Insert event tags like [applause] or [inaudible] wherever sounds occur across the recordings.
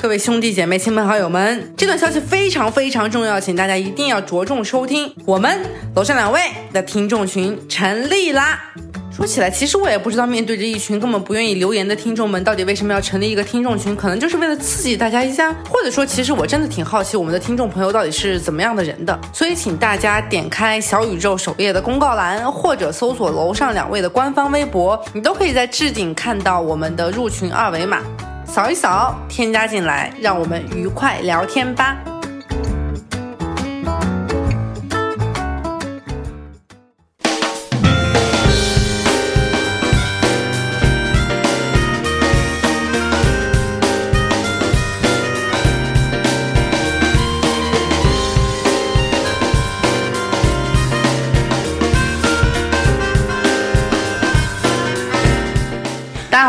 各位兄弟姐妹、亲朋好友们，这段消息非常非常重要，请大家一定要着重收听。我们楼上两位的听众群成立啦！说起来，其实我也不知道，面对着一群根本不愿意留言的听众们，到底为什么要成立一个听众群？可能就是为了刺激大家一下，或者说，其实我真的挺好奇我们的听众朋友到底是怎么样的人的。所以，请大家点开小宇宙首页的公告栏，或者搜索楼上两位的官方微博，你都可以在置顶看到我们的入群二维码。扫一扫，添加进来，让我们愉快聊天吧。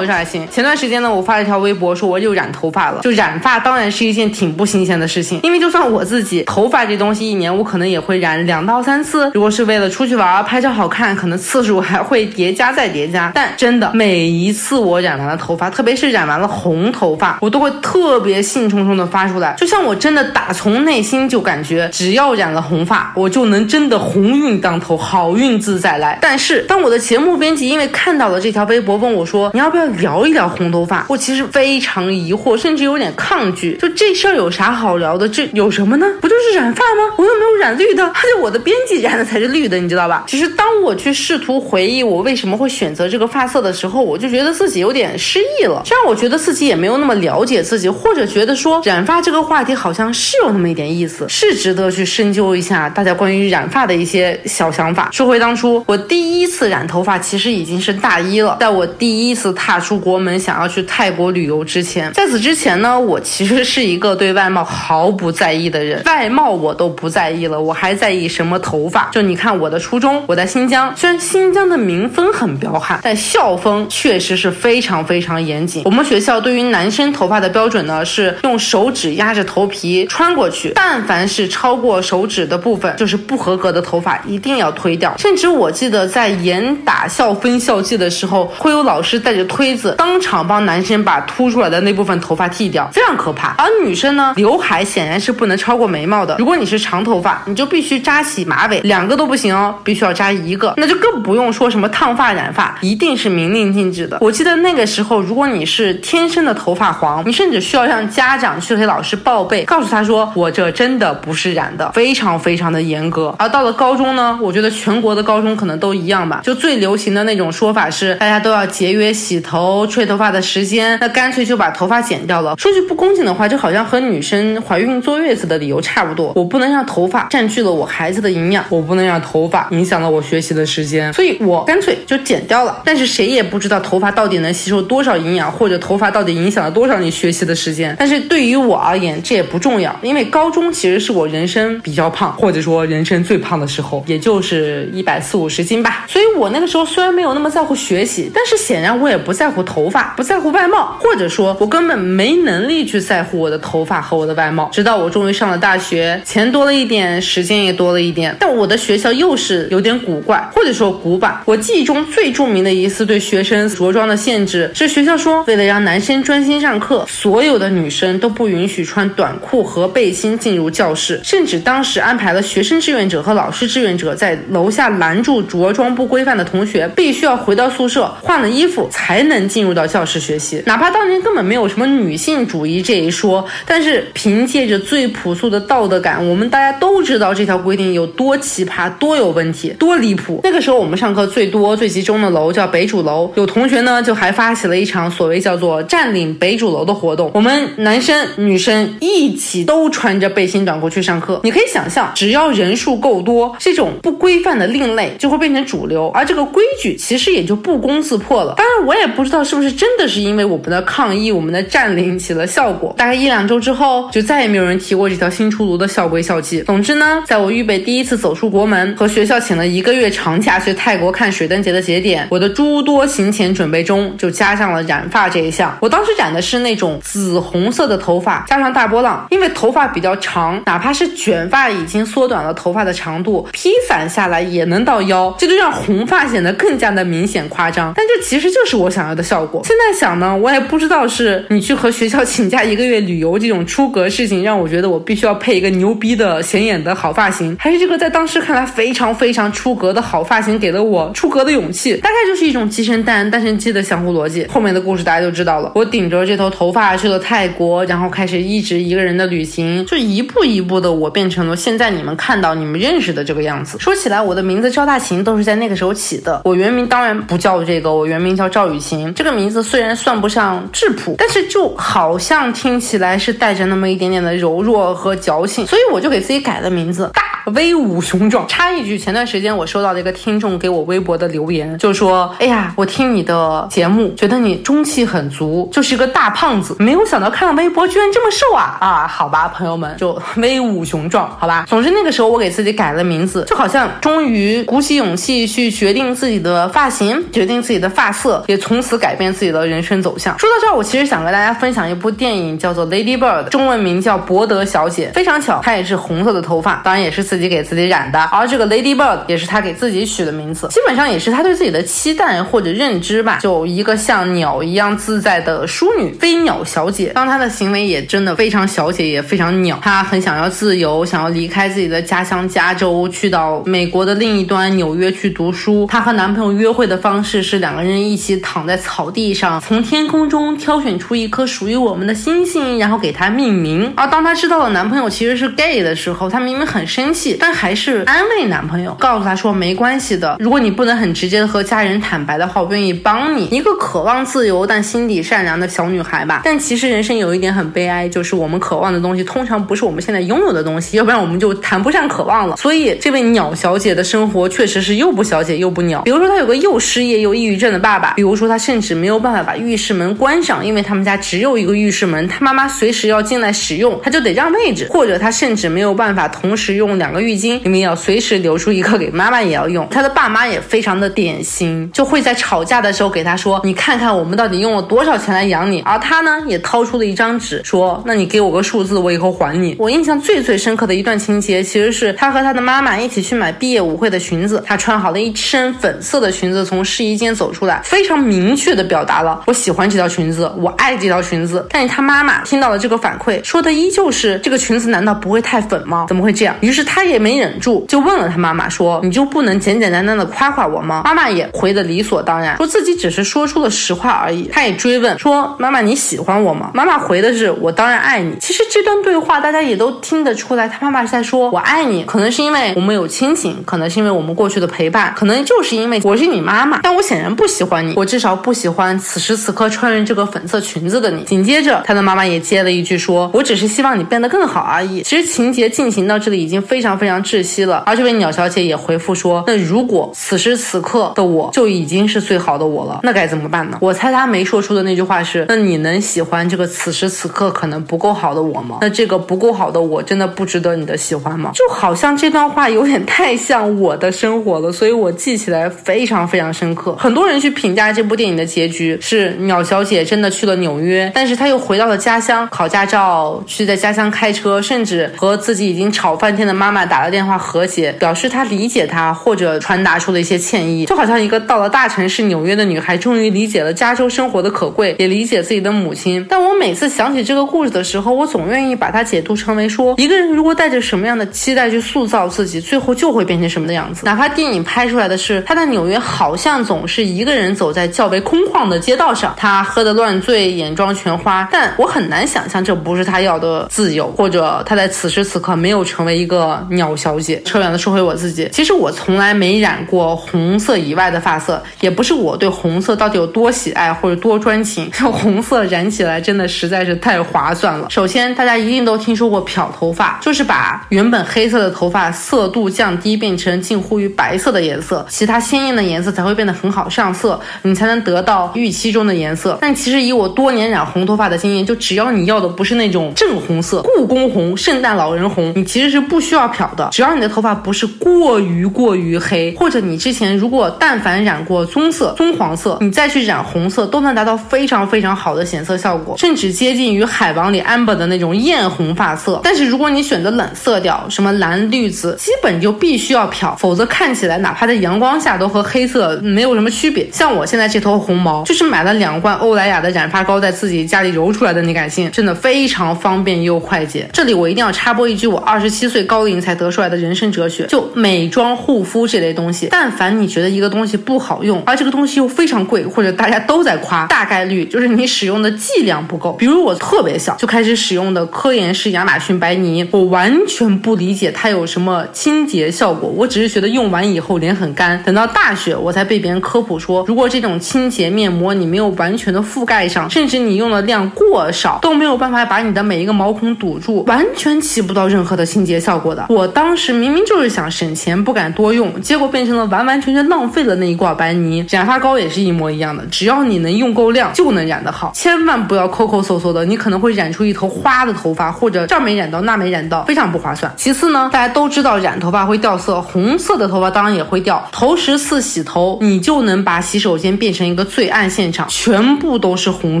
大家好，我是海星。前段时间呢，我发了一条微博，说我又染头发了。就染发当然是一件挺不新鲜的事情，因为就算我自己头发这东西，一年我可能也会染两到三次。如果是为了出去玩拍照好看，可能次数还会叠加再叠加。但真的每一次我染完了头发，特别是染完了红头发，我都会特别兴冲冲的发出来，就像我真的打从内心就感觉，只要染了红发，我就能真的鸿运当头，好运自在来。但是当我的节目编辑因为看到了这条微博，问我说。你要不要聊一聊红头发？我其实非常疑惑，甚至有点抗拒。就这事儿有啥好聊的？这有什么呢？不就是染发吗？我又没有染绿的，而且我的编辑染的才是绿的，你知道吧？其实当我去试图回忆我为什么会选择这个发色的时候，我就觉得自己有点失忆了。这让我觉得自己也没有那么了解自己，或者觉得说染发这个话题好像是有那么一点意思，是值得去深究一下大家关于染发的一些小想法。说回当初，我第一次染头发其实已经是大一了，在我第一次。踏出国门，想要去泰国旅游之前，在此之前呢，我其实是一个对外貌毫不在意的人，外貌我都不在意了，我还在意什么头发？就你看我的初中，我在新疆，虽然新疆的民风很彪悍，但校风确实是非常非常严谨。我们学校对于男生头发的标准呢，是用手指压着头皮穿过去，但凡是超过手指的部分，就是不合格的头发，一定要推掉。甚至我记得在严打校风校纪的时候，会有老师带着。推子当场帮男生把凸出来的那部分头发剃掉，非常可怕。而女生呢，刘海显然是不能超过眉毛的。如果你是长头发，你就必须扎起马尾，两个都不行哦，必须要扎一个。那就更不用说什么烫发、染发，一定是明令禁止的。我记得那个时候，如果你是天生的头发黄，你甚至需要让家长去给老师报备，告诉他说我这真的不是染的，非常非常的严格。而到了高中呢，我觉得全国的高中可能都一样吧，就最流行的那种说法是，大家都要节约洗。头吹头发的时间，那干脆就把头发剪掉了。说句不恭敬的话，就好像和女生怀孕坐月子的理由差不多。我不能让头发占据了我孩子的营养，我不能让头发影响了我学习的时间，所以我干脆就剪掉了。但是谁也不知道头发到底能吸收多少营养，或者头发到底影响了多少你学习的时间。但是对于我而言，这也不重要，因为高中其实是我人生比较胖，或者说人生最胖的时候，也就是一百四五十斤吧。所以我那个时候虽然没有那么在乎学习，但是显然我也不。在乎头发，不在乎外貌，或者说，我根本没能力去在乎我的头发和我的外貌。直到我终于上了大学，钱多了一点，时间也多了一点，但我的学校又是有点古怪，或者说古板。我记忆中最著名的一次对学生着装的限制，是学校说，为了让男生专心上课，所有的女生都不允许穿短裤和背心进入教室，甚至当时安排了学生志愿者和老师志愿者在楼下拦住着装不规范的同学，必须要回到宿舍换了衣服才。才能进入到教室学习，哪怕当年根本没有什么女性主义这一说，但是凭借着最朴素的道德感，我们大家都知道这条规定有多奇葩、多有问题、多离谱。那个时候我们上课最多、最集中的楼叫北主楼，有同学呢就还发起了一场所谓叫做“占领北主楼”的活动，我们男生女生一起都穿着背心短裤去上课。你可以想象，只要人数够多，这种不规范的另类就会变成主流，而这个规矩其实也就不攻自破了。当然，我也。不知道是不是真的是因为我们的抗议、我们的占领起了效果。大概一两周之后，就再也没有人提过这条新出炉的校规校纪。总之呢，在我预备第一次走出国门和学校请了一个月长假去泰国看水灯节的节点，我的诸多行前准备中就加上了染发这一项。我当时染的是那种紫红色的头发，加上大波浪，因为头发比较长，哪怕是卷发已经缩短了头发的长度，披散下来也能到腰，这就让红发显得更加的明显夸张。但这其实就是我想。的效果。现在想呢，我也不知道是你去和学校请假一个月旅游这种出格事情，让我觉得我必须要配一个牛逼的显眼的好发型，还是这个在当时看来非常非常出格的好发型给了我出格的勇气。大概就是一种鸡生蛋，蛋生鸡的相互逻辑。后面的故事大家就知道了。我顶着这头头发去了泰国，然后开始一直一个人的旅行，就一步一步的我变成了现在你们看到、你们认识的这个样子。说起来，我的名字赵大琴都是在那个时候起的。我原名当然不叫这个，我原名叫赵雨晴。这个名字虽然算不上质朴，但是就好像听起来是带着那么一点点的柔弱和矫情，所以我就给自己改了名字。威武雄壮。插一句，前段时间我收到了一个听众给我微博的留言，就说：“哎呀，我听你的节目，觉得你中气很足，就是一个大胖子，没有想到看到微博居然这么瘦啊！”啊，好吧，朋友们，就 [laughs] 威武雄壮，好吧。总之那个时候我给自己改了名字，就好像终于鼓起勇气去决定自己的发型，决定自己的发色，也从此改变自己的人生走向。说到这儿，我其实想跟大家分享一部电影，叫做《Lady Bird》，中文名叫《博德小姐》。非常巧，她也是红色的头发，当然也是自己己给自己染的。而这个 Lady Bird 也是她给自己取的名字，基本上也是她对自己的期待或者认知吧。就一个像鸟一样自在的淑女，飞鸟小姐。当她的行为也真的非常小姐，也非常鸟。她很想要自由，想要离开自己的家乡加州，去到美国的另一端纽约去读书。她和男朋友约会的方式是两个人一起躺在草地上，从天空中挑选出一颗属于我们的星星，然后给它命名。而当她知道了男朋友其实是 gay 的时候，她明明很生气，但还是安慰男朋友，告诉他说没关系的。如果你不能很直接的和家人坦白的话，我愿意帮你。一个渴望自由但心底善良的小女孩吧。但其实人生有一点很悲哀，就是我们渴望的东西通常不是我们现在拥有的东西，要不然我们就谈不上渴望了。所以这位鸟小姐的生活确实是又不小姐又不鸟。比如说她有个又失业又抑郁症的爸爸，比如说她甚至没有办法把浴室门关上，因为他们家只有一个浴室门，她妈妈随时要进来使用，她就得让位置。或者她甚至没有办法同时用两两个浴巾，明明要随时留出一个给妈妈也要用。她的爸妈也非常的典型，就会在吵架的时候给她说：“你看看我们到底用了多少钱来养你。”而她呢，也掏出了一张纸说：“那你给我个数字，我以后还你。”我印象最最深刻的一段情节，其实是她和她的妈妈一起去买毕业舞会的裙子，她穿好了一身粉色的裙子，从试衣间走出来，非常明确的表达了我喜欢这条裙子，我爱这条裙子。但是她妈妈听到了这个反馈，说的依旧是这个裙子难道不会太粉吗？怎么会这样？于是他也没忍住，就问了他妈妈说：“你就不能简简单单的夸夸我吗？”妈妈也回的理所当然，说自己只是说出了实话而已。她也追问说：“妈妈你喜欢我吗？”妈妈回的是：“我当然爱你。”其实这段对话大家也都听得出来，他妈妈是在说：“我爱你。”可能是因为我们有亲情，可能是因为我们过去的陪伴，可能就是因为我是你妈妈。但我显然不喜欢你，我至少不喜欢此时此刻穿着这个粉色裙子的你。紧接着，他的妈妈也接了一句说：“我只是希望你变得更好而已。”其实情节进行到这里已经非常非常窒息了。而这位鸟小姐也回复说：“那如果此时此刻的我就已经是最好的我了，那该怎么办呢？”我猜她没说出的那句话是：“那你能喜欢这个此时此刻可能不够好的我吗？那这个不够好的我真的不值得你的喜欢吗？”就好像这段话有点太像我的生活了，所以我记起来非常非常深刻。很多人去评价这部电影的结局是鸟小姐真的去了纽约，但是她又回到了家乡考驾照，去在家乡开车，甚至和自己已经吵翻天的妈妈打了电话和解，表示他理解她，或者传达出了一些歉意。就好像一个到了大城市纽约的女孩，终于理解了加州生活的可贵，也理解自己的母亲。但我每次想起这个故事的时候，我总愿意把它解读成为说，一个人如果带着什么样的期待去塑造自己，最后就会变成什么的样子。哪怕电影拍出来的是他在纽约好像总是一个人走在较为空旷的街道上，他喝得乱醉，眼妆全花，但我很难想象这不是他要的自由，或者他在此时此刻没有成为一个鸟小姐。扯远了，说回我自己，其实我从来没染过红色以外的发色，也不是我对红色到底有多喜爱或者多专情，[laughs] 红色染起来真的实在是太划算了。首先，大家一定都听说过漂头发，就是把原本黑色的头发色度降低，变成近乎于白色的颜色，其他鲜艳的颜色才会变得很好上色，你才能得到预期中的颜色。但其实以我多年染红头发的经验，就只要你要的不是那种正红色、故宫红、圣诞老人红，你其实是不需要漂漂的。只要你的头发不是过于过于黑，或者你之前如果但凡染过棕色、棕黄色，你再去染红色，都能达到非常非常好的显色效果，甚至接近于海王里 amber 的那种艳红发色。但是如果你选择冷色调，什么蓝、绿、紫，基本就必须要漂，否则看起来哪怕在阳光下都和黑色没有什么区别。像我现在这头红毛，就是买了两罐欧莱雅的染发膏，在自己家里揉出来的，你敢信？真的非常方便又快捷。这里我一定要插播一句，我二十七岁高龄才才得出来的人生哲学：就美妆护肤这类东西，但凡你觉得一个东西不好用，而这个东西又非常贵，或者大家都在夸，大概率就是你使用的剂量不够。比如我特别小就开始使用的科颜氏亚马逊白泥，我完全不理解它有什么清洁效果，我只是觉得用完以后脸很干。等到大学，我才被别人科普说，如果这种清洁面膜你没有完全的覆盖上，甚至你用的量过少，都没有办法把你的每一个毛孔堵住，完全起不到任何的清洁效果的。我我当时明明就是想省钱，不敢多用，结果变成了完完全全浪费了那一罐白泥。染发膏也是一模一样的，只要你能用够量，就能染得好。千万不要抠抠搜搜的，你可能会染出一头花的头发，或者这儿没染到，那没染到，非常不划算。其次呢，大家都知道染头发会掉色，红色的头发当然也会掉。头十次洗头，你就能把洗手间变成一个罪案现场，全部都是洪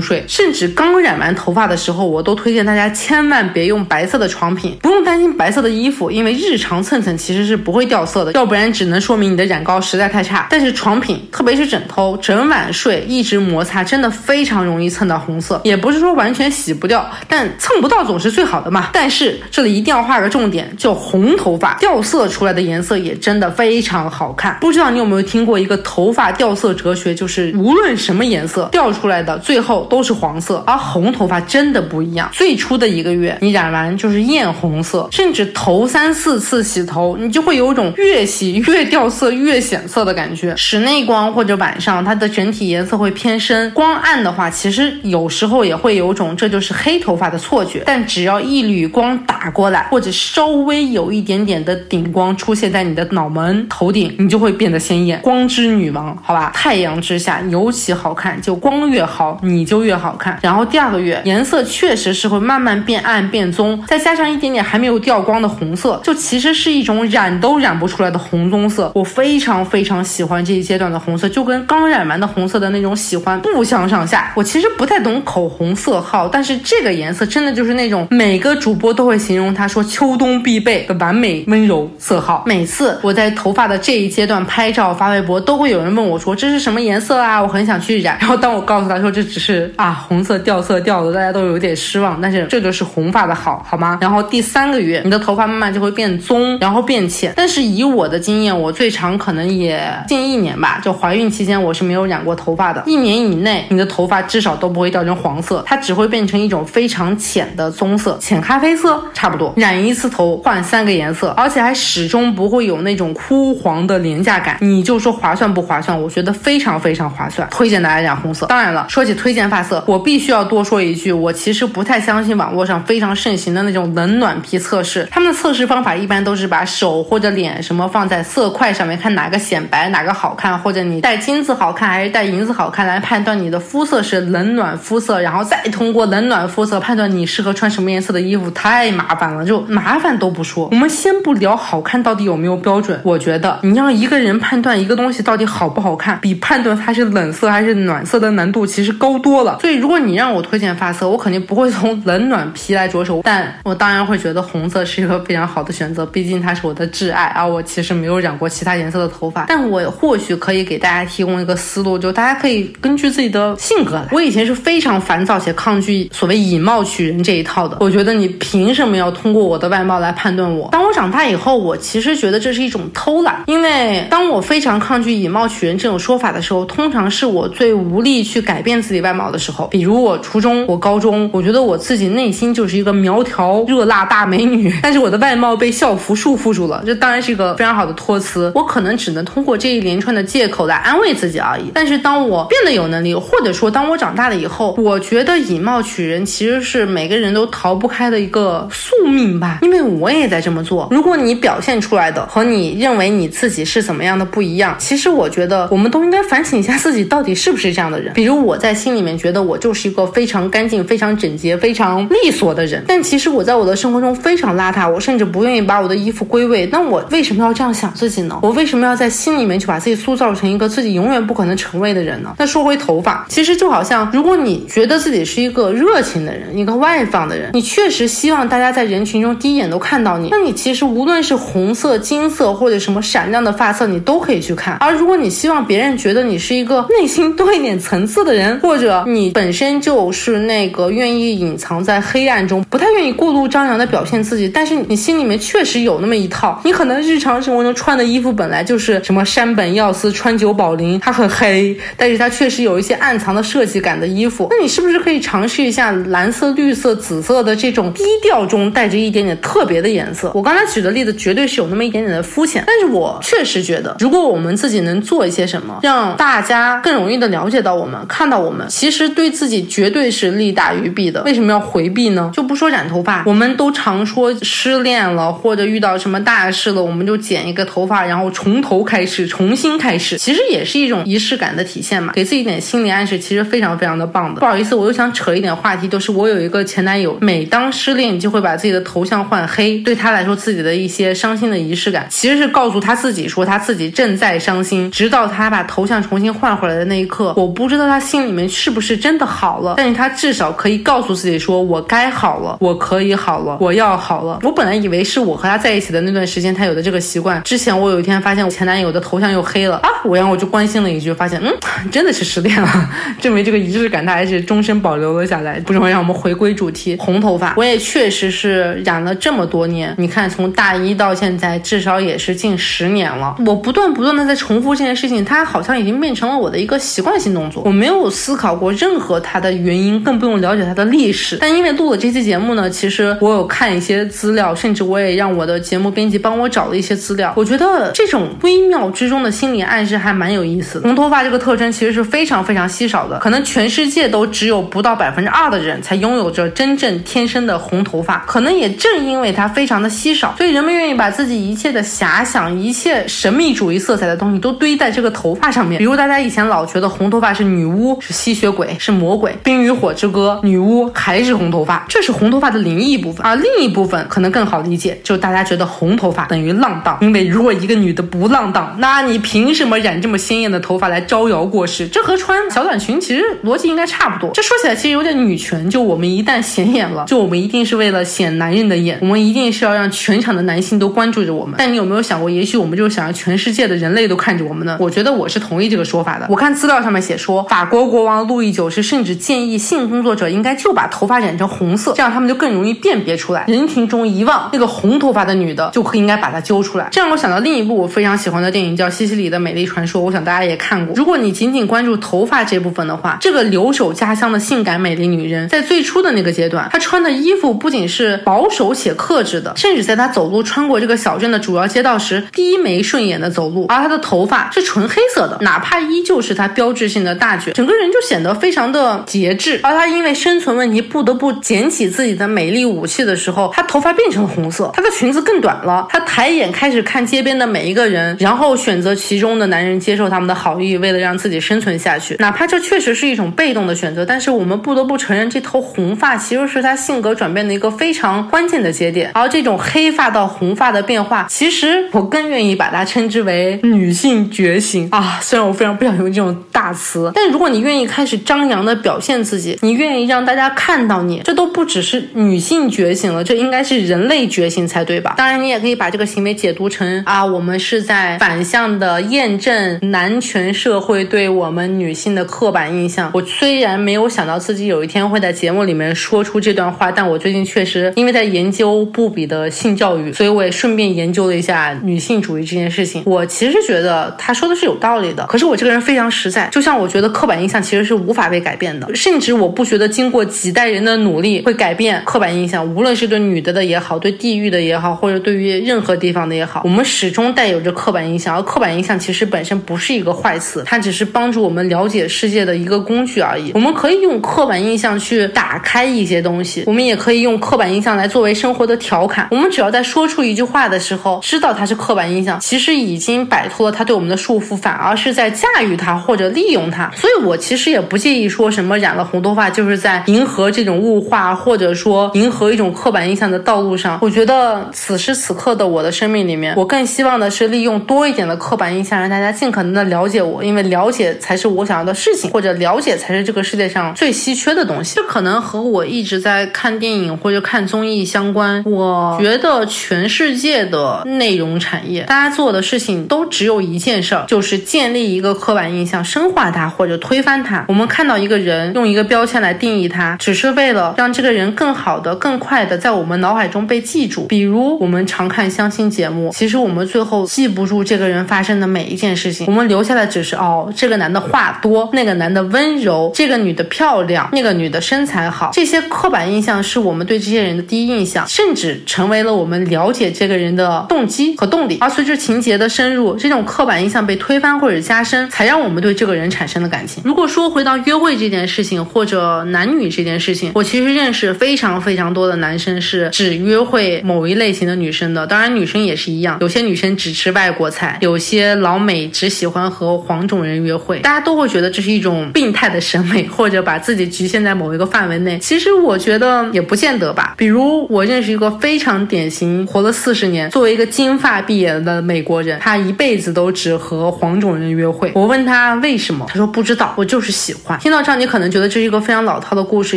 水。甚至刚染完头发的时候，我都推荐大家千万别用白色的床品，不用担心白色的衣服，因为日常蹭蹭其实是不会掉色的，要不然只能说明你的染膏实在太差。但是床品，特别是枕头，整晚睡一直摩擦，真的非常容易蹭到红色。也不是说完全洗不掉，但蹭不到总是最好的嘛。但是这里一定要画个重点，就红头发掉色出来的颜色也真的非常好看。不知道你有没有听过一个头发掉色哲学，就是无论什么颜色掉出来的，最后都是黄色。而红头发真的不一样，最初的一个月你染完就是艳红色，甚至头三四次洗头，你就会有种越洗越掉色、越显色的感觉。室内光或者晚上，它的整体颜色会偏深；光暗的话，其实有时候也会有种这就是黑头发的错觉。但只要一缕光打过来，或者稍微有一点点的顶光出现在你的脑门、头顶，你就会变得鲜艳，光之女王，好吧？太阳之下尤其好看，就光越好，你就越好看。然后第二个月颜色确实是会慢慢变暗变棕，再加上一点点还没有掉光的红色就其实是一种染都染不出来的红棕色。我非常非常喜欢这一阶段的红色，就跟刚染完的红色的那种喜欢不相上下。我其实不太懂口红色号，但是这个颜色真的就是那种每个主播都会形容它说秋冬必备的完美温柔色号。每次我在头发的这一阶段拍照发微博，都会有人问我说这是什么颜色啊？我很想去染。[laughs] 然后当我告诉他说这只是啊红色掉色掉的，大家都有点失望。但是这就是红发的好，好吗？然后第三个月你的头发慢慢就会变棕，然后变浅。但是以我的经验，我最长可能也近一年吧，就怀孕期间我是没有染过头发的。一年以内，你的头发至少都不会掉成黄色，它只会变成一种非常浅的棕色、浅咖啡色，差不多。染一次头换三个颜色，而且还始终不会有那种枯黄的廉价感。你就说划算不划算？我觉得非常非常划算，推荐大家染红色。当然了，说起推荐发色，我必须要多说一句，我其实不太相信网络上非常盛行的那种冷暖皮测试。他们的测试方法一般都是把手或者脸什么放在色块上面，看哪个显白，哪个好看，或者你戴金子好看还是戴银子好看，来判断你的肤色是冷暖肤色，然后再通过冷暖肤色判断你适合穿什么颜色的衣服，太麻烦了。就麻烦都不说，我们先不聊好看到底有没有标准，我觉得你让一个人判断一个东西到底好不好看，比判断它是冷色还是暖色的难度其实高多了。所以如果你让我推荐发色，我肯定不会从冷暖皮来着手，但我当然会觉得红色是一个非常好的选择，毕竟它是我的挚爱。而我其实没有染过其他颜色的头发，但我或许可以给大家提供一个思路，就大家可以根据自己的性格来。我以前是非常烦躁且抗拒所谓以貌取人这一套的，我觉得你凭什么要通过我的外貌来判断我？当我长大以后，我其实觉得这是一种偷懒，因为当我非常抗拒以貌取人这种说法的时候，通常是我最无力去改变自己外貌的时候。比如我初中、我高中，我觉得我自己内心就是一个苗条、热辣大美女，[laughs] 但是我的外貌被校服束缚住了，这当然是一个非常好的托词。我可能只能通过这一连串的借口来安慰自己而已。但是当我变得有能力，或者说当我长大了以后，我觉得以貌取人其实是每个人都逃不开的一个宿命吧，因为我也在这么做。如果你表现出来的和你认为你自己是怎么样的不一样，其实我觉得我们都应该反省一下自己到底是不是这样的人。比如我在心里面觉得我就是一个非常干净、非常整洁、非常利索的人，但其实我在我的生活中非常邋遢，我甚至不愿愿意把我的衣服归位，那我为什么要这样想自己呢？我为什么要在心里面去把自己塑造成一个自己永远不可能成为的人呢？那说回头发，其实就好像如果你觉得自己是一个热情的人，一个外放的人，你确实希望大家在人群中第一眼都看到你，那你其实无论是红色、金色或者什么闪亮的发色，你都可以去看。而如果你希望别人觉得你是一个内心多一点层次的人，或者你本身就是那个愿意隐藏在黑暗中，不太愿意过度张扬的表现自己，但是你心里面确实有那么一套，你可能日常生活中穿的衣服本来就是什么山本耀司、川久保玲，它很黑，但是它确实有一些暗藏的设计感的衣服，那你是不是可以尝试一下蓝色、绿色、紫色的这种低调中带着一点点特别的颜色？我刚才举的例子绝对是有那么一点点的肤浅，但是我确实觉得，如果我们自己能做一些什么，让大家更容易的了解到我们，看到我们，其实对自己绝对是利大于弊的。为什么要回避呢？就不说染头发，我们都常说失恋了或者遇到什么大事了，我们就剪一个头发，然后从头开始，重新开始，其实也是一种仪式感的体现嘛，给自己一点心理暗示，其实非常非常的棒的。不好意思，我又想扯一点话题，就是我有一个前男友，每当失恋就会把自己的头像换黑，对他来说自己的一些伤心的仪式感，其实是告诉他自己说他自己正在伤心，直到他把头像重新换回来的那一刻，我不知道他心里面是不是真的好了，但是他至少可以告诉自己说，我该好了，我可以好了，我要好了。我本来以为是我和他在一起的那段时间，他有的这个习惯。之前我有一天发现我前男友的头像又黑了啊，我然后我就关心了一句，发现嗯，真的是失恋了，证明这个仪式感他还是终身保留了。下来。不重要，让我们回归主题，红头发，我也确实是染了。这么多年，你看从大一到现在，至少也是近十年了。我不断不断的在重复这件事情，它好像已经变成了我的一个习惯性动作。我没有思考过任何它的原因，更不用了解它的历史。但因为录了这期节目呢，其实我有看一些资料，甚至我也让我的节目编辑帮我找了一些资料。我觉得这种微妙之中的心理暗示还蛮有意思。红头发这个特征其实是非常非常稀少的，可能全世界都只有不到百分之二的人才拥有着真正天生的红头发。可能也正因为它非常的稀少，所以人们愿意把自己一切的遐想、一切神秘主义色彩的东西都堆在这个头发上面。比如大家以前老觉得红头发是女巫、是吸血鬼、是魔鬼，《冰与火之歌》女巫还是红头发，这是红头发的灵异部分。而另一部分可能更好理解，就大家觉得红头发等于浪荡，因为如果一个女的不浪荡，那你凭什么染这么鲜艳的头发来招摇过市？这和穿小短裙其实逻辑应该差不多。这说起来其实有点女权，就我们一旦显眼了，就我们一定是为了显男人的眼，我们一定是要让全场的男性都关注着我们。但你有没有想过，也许我们就是想让全世界的人类都看着我们呢？我觉得我是同意这个说法的。我看资料上面写说，法国国王路易九世甚至建议性工作者应该就把头发染成红色，这样他们就更容易辨别出来。人群中一望那个红红头发的女的，就可应该把她揪出来。这让我想到另一部我非常喜欢的电影，叫《西西里的美丽传说》，我想大家也看过。如果你仅仅关注头发这部分的话，这个留守家乡的性感美丽女人，在最初的那个阶段，她穿的衣服不仅是保守且克制的，甚至在她走路穿过这个小镇的主要街道时，低眉顺眼的走路。而她的头发是纯黑色的，哪怕依旧是她标志性的大卷，整个人就显得非常的节制。而她因为生存问题，不得不捡起自己的美丽武器的时候，她头发变成了红色，她的裙子更短了，她抬眼开始看街边的每一个人，然后选择其中的男人接受他们的好意，为了让自己生存下去。哪怕这确实是一种被动的选择，但是我们不得不承认，这头红发其实是她性格转变的一个非常关键的节点。而这种黑发到红发的变化，其实我更愿意把它称之为女性觉醒啊。虽然我非常不想用这种大词，但如果你愿意开始张扬的表现自己，你愿意让大家看到你，这都不只是女性觉醒了，这应该是人类觉醒才对吧？当然，你也可以把这个行为解读成啊，我们是在反向的验证男权社会对我们女性的刻板印象。我虽然没有想到自己有一天会在节目里面说出这段话，但我最近确实因为在研究布比的性教育，所以我也顺便研究了一下女性主义这件事情。我其实觉得他说的是有道理的，可是我这个人非常实在，就像我觉得刻板印象其实是无法被改变的，甚至我不觉得经过几代人的努力会改变刻板印象，无论是对女的的也好，对地域的也好，或者对于任何地方的也好，我们始终带有着刻板印象，而刻板印象其实本身不是一个坏词，它只是帮助我们了解世界的一个工具而已。我们可以用刻板印象去打开一些东西，我们也可以用刻板印象来作为生活的调侃。我们只要在说出一句话的时候，知道它是刻板印象，其实已经摆脱了它对我们的束缚，反而是在驾驭它或者利用它。所以我其实也不介意说什么染了红头发就是在迎合这种物化，或者说迎合一种刻板印象的道路上。我觉得。得此时此刻的我的生命里面，我更希望的是利用多一点的刻板印象，让大家尽可能的了解我，因为了解才是我想要的事情，或者了解才是这个世界上最稀缺的东西。这可能和我一直在看电影或者看综艺相关。我觉得全世界的内容产业，大家做的事情都只有一件事儿，就是建立一个刻板印象，深化它或者推翻它。我们看到一个人，用一个标签来定义他，只是为了让这个人更好的、更快的在我们脑海中被记住。比如我们常看相亲节目，其实我们最后记不住这个人发生的每一件事情，我们留下的只是哦，这个男的话多，那个男的温柔，这个女的漂亮，那个女的身材好。这些刻板印象是我们对这些人的第一印象，甚至成为了我们了解这个人的动机和动力。而随着情节的深入，这种刻板印象被推翻或者加深，才让我们对这个人产生了感情。如果说回到约会这件事情，或者男女这件事情，我其实认识非常非常多的男生是只约会某一类型的女生的，当然女生也是一样，有些女生只吃外国菜，有些老美只喜欢和黄种人约会，大家都会觉得这是一种病态的审美，或者把自己局限在某一个范围内。其实我觉得也不见得吧。比如我认识一个非常典型，活了四十年，作为一个金发碧眼的美国人，他一辈子都只和黄种人约会。我问他为什么，他说不知道，我就是喜欢。听到这儿，你可能觉得这是一个非常老套的故事，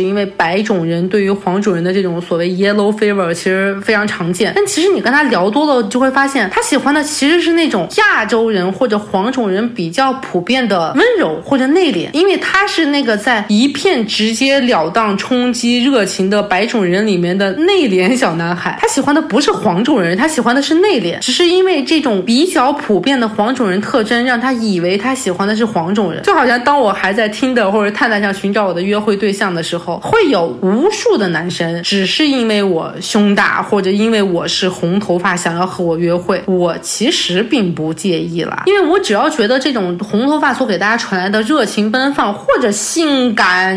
因为白种人对于黄种人的这种所谓 yellow fever 其实非常常见。但其实你跟他聊多了，就会发现他喜欢的其实是那种亚洲人或者黄种人比较普遍的温柔或者内敛，因为他是那个在一片直截了当冲击热情的白种人里面的内敛小男孩。他喜欢的不是黄种人，他喜欢的是内敛，只是因为这种比较普遍的黄种人特征，让他以为他喜欢的是黄种人。就好像当我还在听的或者探探上寻找我的约会对象的时候，会有无数的男生只是因为我胸大或者因为我是红头发想要和我约会，我其实并不介意啦，因为我只要觉得这种红头发所给大家传来的热情奔放或者性感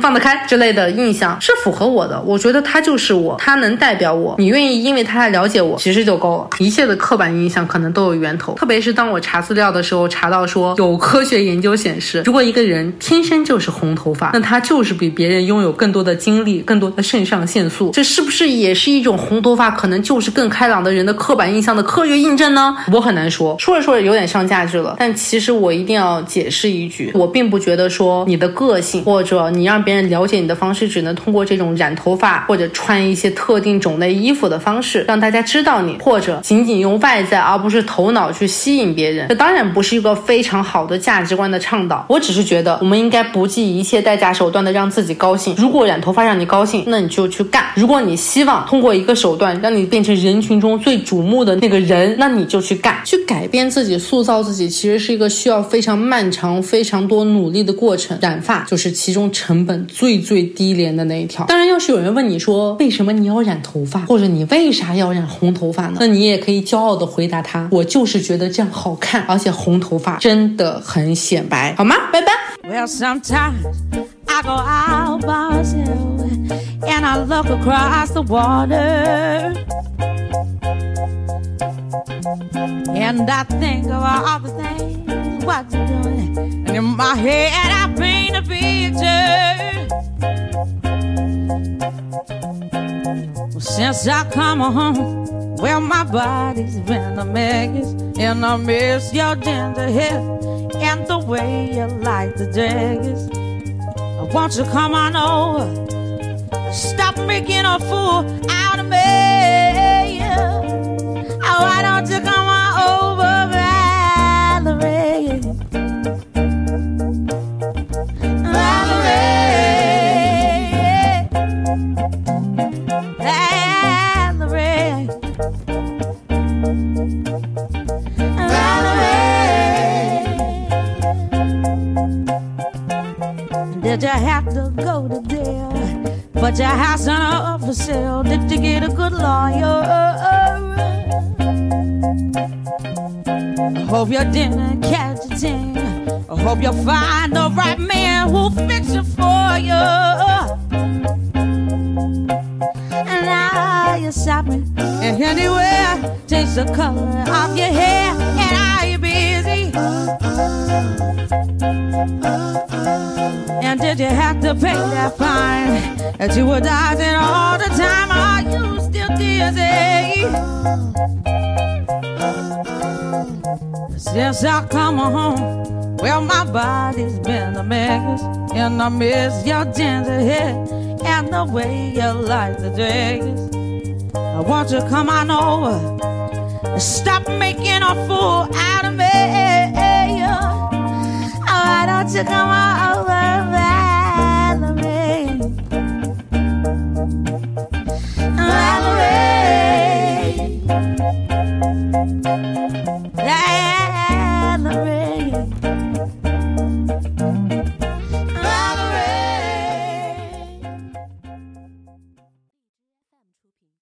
放得开之类的印象是符合我的，我觉得他就是我，他能代表我，你愿意因为他来了解我，其实就够了。一切的刻板印象可能都有源头，特别是当我查资料的时候，查到说有科学研究显示，如果一个人天生就是红头发，那他就是比别人拥有更多的精力、更多的肾上腺素，这是不是也是一种红头发可能就是更开朗的人的刻板印象的科学印证呢？我很难说，说着说着有点上价值了，但其实我一定要解释一句，我并不觉得说你的个性或者你让别人了解你的方式，只能通过这种染头发或者穿一些特定种类衣服的方式让大家知道你，或者仅仅用外在而不是头脑去吸引别人，这当然不是一个非常好的价值观的倡导。我只是觉得我们应该不计一切代价手段的让自己高兴。如果染头发让你高兴，那你就去干；如果你希望通过一个手段让你变成人群中最瞩目的那个人，那你就去干。去改变自己、塑造自己，其实是一个需要非常漫长、非常多努力的过程。染发就是其中成本最最低廉的那一条。当然，要是有人问你说为什么你要染头发，或者你为啥要染红头发呢？那你也可以骄傲的回答他：我就是觉得这样好看，而且红头发真的很显白，好吗？拜拜。Well, sometimes I go out by myself and I look across the water. And I think of all the things what you're doing. And in my head, I paint a picture. Since I come home, well, my body's been a mess. And I miss your ginger hair and the way you like the dress. Won't you come on over? Stop making a fool out of me. Oh, why don't you come on Did you get a good lawyer? I hope you didn't catch a thing. I hope you find the right man who'll fix it for you. And now you're shopping and anywhere. Change the color of your hair. And are you busy? And did you have to pay that fine you were dodging all the time? Are you still easy. Eh? Since I come home, well, my body's been a mess, and I miss your gentle hair and the way you like the dress. I want you to come on over and stop making a fool out of me. Oh, why don't you come on over,